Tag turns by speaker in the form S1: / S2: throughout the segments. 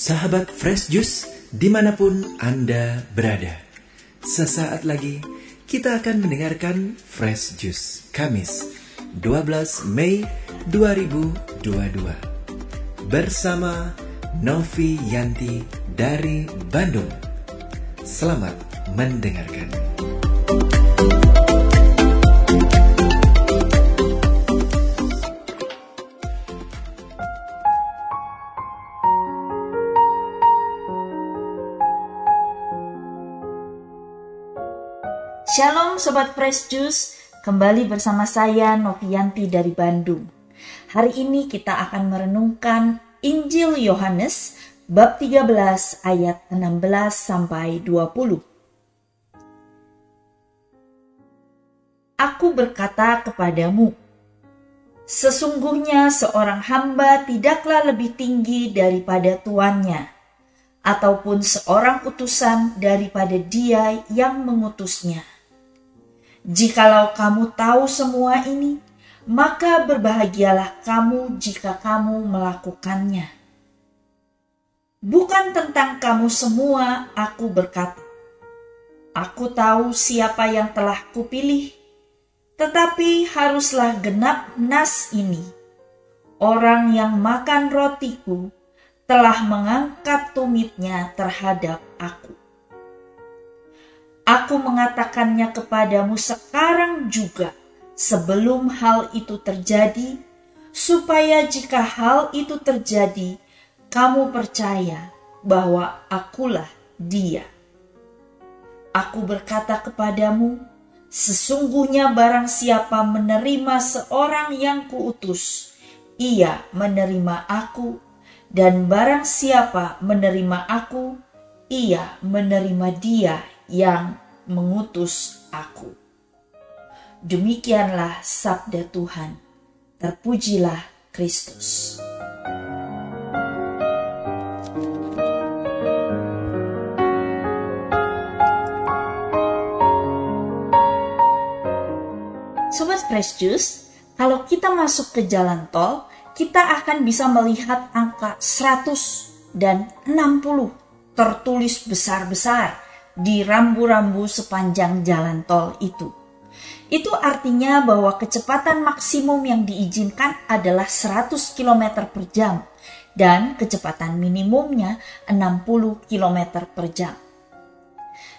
S1: Sahabat Fresh Juice di mana pun Anda berada. Sesaat lagi kita akan mendengarkan Fresh Juice Kamis 12 Mei 2022 bersama Novi Yanti dari Bandung. Selamat mendengarkan.
S2: Shalom Sobat Fresh Juice, kembali bersama saya Novianti dari Bandung. Hari ini kita akan merenungkan Injil Yohanes bab 13 ayat 16 sampai 20. Aku berkata kepadamu, sesungguhnya seorang hamba tidaklah lebih tinggi daripada tuannya, ataupun seorang utusan daripada dia yang mengutusnya. Jikalau kamu tahu semua ini, maka berbahagialah kamu jika kamu melakukannya. Bukan tentang kamu semua aku berkata. Aku tahu siapa yang telah kupilih, tetapi haruslah genap nas ini. Orang yang makan rotiku telah mengangkat tumitnya terhadap aku. Aku mengatakannya kepadamu sekarang juga, sebelum hal itu terjadi, supaya jika hal itu terjadi, kamu percaya bahwa akulah Dia. Aku berkata kepadamu, sesungguhnya barang siapa menerima seorang yang kuutus, ia menerima aku, dan barang siapa menerima aku, ia menerima Dia yang mengutus aku. Demikianlah sabda Tuhan. Terpujilah Kristus. Sobat Fresh Juice, kalau kita masuk ke jalan tol, kita akan bisa melihat angka 100 dan 60 tertulis besar-besar di rambu-rambu sepanjang jalan tol itu. Itu artinya bahwa kecepatan maksimum yang diizinkan adalah 100 km per jam dan kecepatan minimumnya 60 km per jam.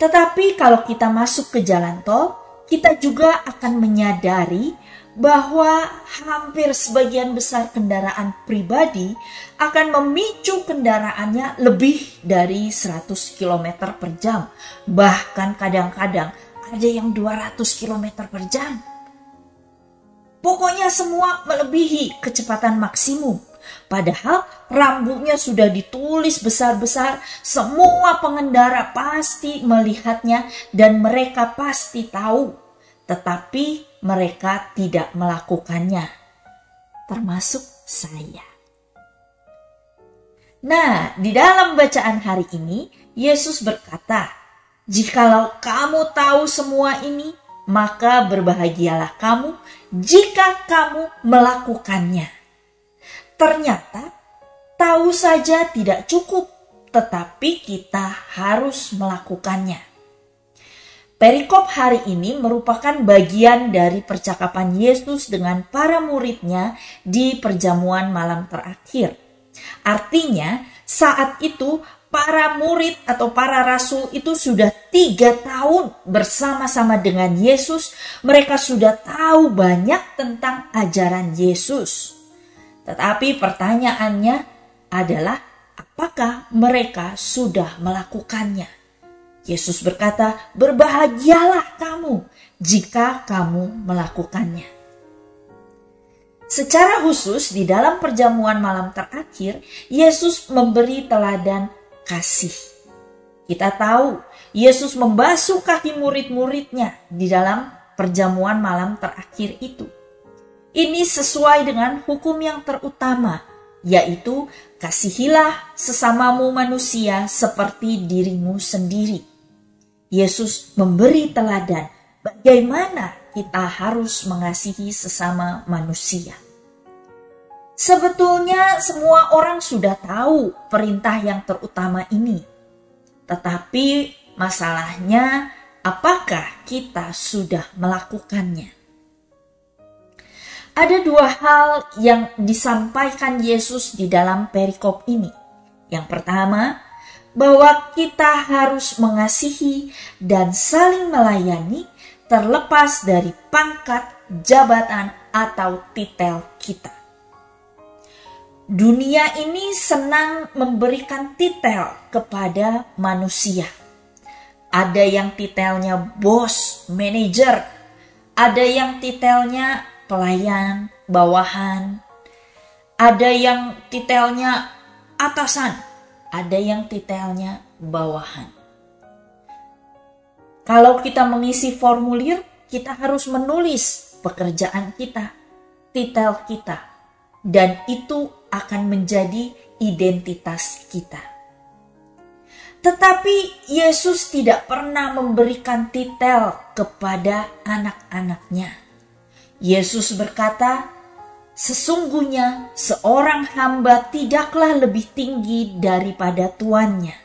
S2: Tetapi kalau kita masuk ke jalan tol, kita juga akan menyadari bahwa hampir sebagian besar kendaraan pribadi akan memicu kendaraannya lebih dari 100 km per jam. Bahkan kadang-kadang ada yang 200 km per jam. Pokoknya semua melebihi kecepatan maksimum. Padahal rambunya sudah ditulis besar-besar, semua pengendara pasti melihatnya dan mereka pasti tahu. Tetapi mereka tidak melakukannya, termasuk saya. Nah, di dalam bacaan hari ini, Yesus berkata, "Jikalau kamu tahu semua ini, maka berbahagialah kamu jika kamu melakukannya." Ternyata, tahu saja tidak cukup, tetapi kita harus melakukannya. Perikop hari ini merupakan bagian dari percakapan Yesus dengan para muridnya di perjamuan malam terakhir. Artinya, saat itu para murid atau para rasul itu sudah tiga tahun bersama-sama dengan Yesus. Mereka sudah tahu banyak tentang ajaran Yesus. Tetapi pertanyaannya adalah, apakah mereka sudah melakukannya? Yesus berkata, "Berbahagialah kamu jika kamu melakukannya." Secara khusus, di dalam perjamuan malam terakhir, Yesus memberi teladan kasih. Kita tahu, Yesus membasuh kaki murid-muridnya di dalam perjamuan malam terakhir itu. Ini sesuai dengan hukum yang terutama, yaitu kasihilah sesamamu manusia seperti dirimu sendiri. Yesus memberi teladan bagaimana kita harus mengasihi sesama manusia. Sebetulnya semua orang sudah tahu perintah yang terutama ini. Tetapi masalahnya apakah kita sudah melakukannya? Ada dua hal yang disampaikan Yesus di dalam perikop ini. Yang pertama, bahwa kita harus mengasihi dan saling melayani terlepas dari pangkat, jabatan, atau titel kita. Dunia ini senang memberikan titel kepada manusia. Ada yang titelnya bos, manajer, ada yang titelnya pelayan, bawahan, ada yang titelnya atasan, ada yang titelnya bawahan. Kalau kita mengisi formulir, kita harus menulis pekerjaan kita, titel kita, dan itu akan menjadi identitas kita. Tetapi Yesus tidak pernah memberikan titel kepada anak-anaknya. Yesus berkata, "Sesungguhnya seorang hamba tidaklah lebih tinggi daripada tuannya."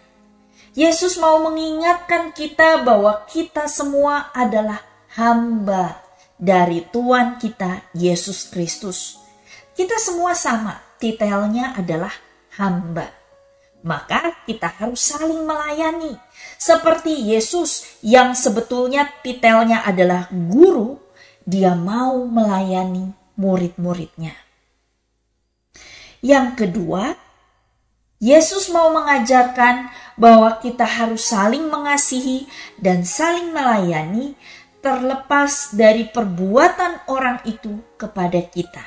S2: Yesus mau mengingatkan kita bahwa kita semua adalah hamba dari Tuhan kita Yesus Kristus. Kita semua sama, titelnya adalah hamba. Maka kita harus saling melayani. Seperti Yesus yang sebetulnya titelnya adalah guru, dia mau melayani murid-muridnya. Yang kedua, Yesus mau mengajarkan bahwa kita harus saling mengasihi dan saling melayani terlepas dari perbuatan orang itu kepada kita.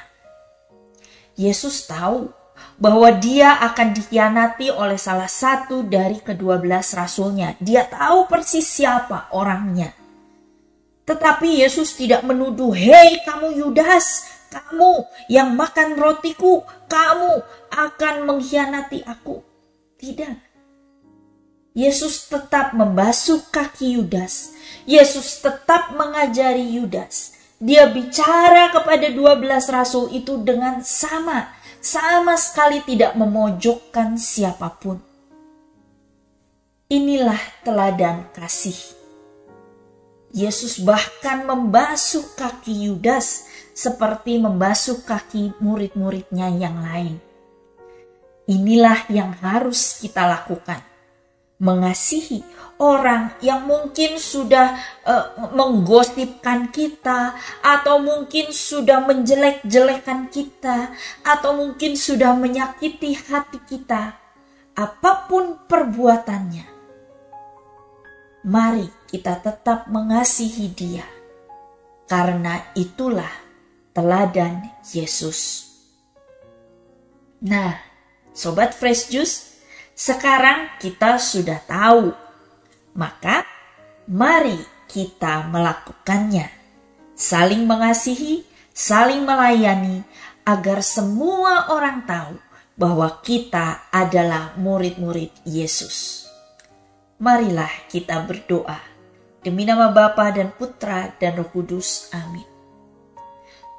S2: Yesus tahu bahwa dia akan dikhianati oleh salah satu dari kedua belas rasulnya. Dia tahu persis siapa orangnya. Tetapi Yesus tidak menuduh, hei kamu Yudas, kamu yang makan rotiku, kamu akan mengkhianati aku. Tidak. Yesus tetap membasuh kaki Yudas. Yesus tetap mengajari Yudas dia bicara kepada 12 rasul itu dengan sama, sama sekali tidak memojokkan siapa pun. Inilah teladan kasih. Yesus bahkan membasuh kaki Yudas seperti membasuh kaki murid-muridnya yang lain. Inilah yang harus kita lakukan. Mengasihi orang yang mungkin sudah uh, menggosipkan kita atau mungkin sudah menjelek-jelekan kita atau mungkin sudah menyakiti hati kita apa pun perbuatannya mari kita tetap mengasihi dia karena itulah teladan Yesus nah sobat fresh juice sekarang kita sudah tahu maka mari kita melakukannya. Saling mengasihi, saling melayani, agar semua orang tahu bahwa kita adalah murid-murid Yesus. Marilah kita berdoa. Demi nama Bapa dan Putra dan Roh Kudus. Amin.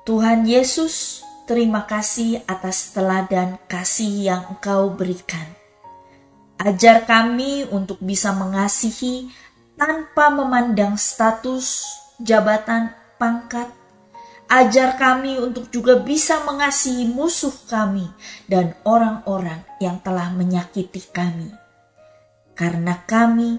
S2: Tuhan Yesus, terima kasih atas teladan kasih yang Engkau berikan Ajar kami untuk bisa mengasihi tanpa memandang status, jabatan, pangkat. Ajar kami untuk juga bisa mengasihi musuh kami dan orang-orang yang telah menyakiti kami. Karena kami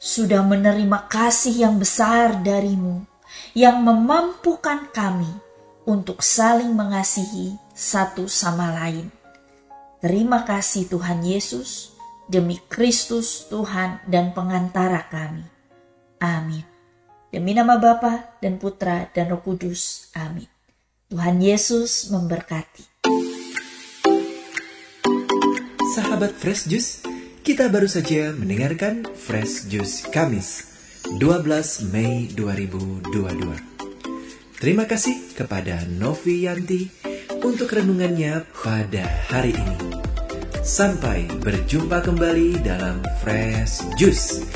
S2: sudah menerima kasih yang besar darimu yang memampukan kami untuk saling mengasihi satu sama lain. Terima kasih Tuhan Yesus demi Kristus Tuhan dan pengantara kami. Amin. Demi nama Bapa dan Putra dan Roh Kudus. Amin. Tuhan Yesus memberkati.
S1: Sahabat Fresh Juice, kita baru saja mendengarkan Fresh Juice Kamis 12 Mei 2022. Terima kasih kepada Novi Yanti untuk renungannya pada hari ini. Sampai berjumpa kembali dalam Fresh Juice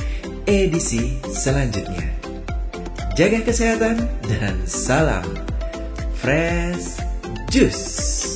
S1: edisi selanjutnya. Jaga kesehatan dan salam Fresh Juice.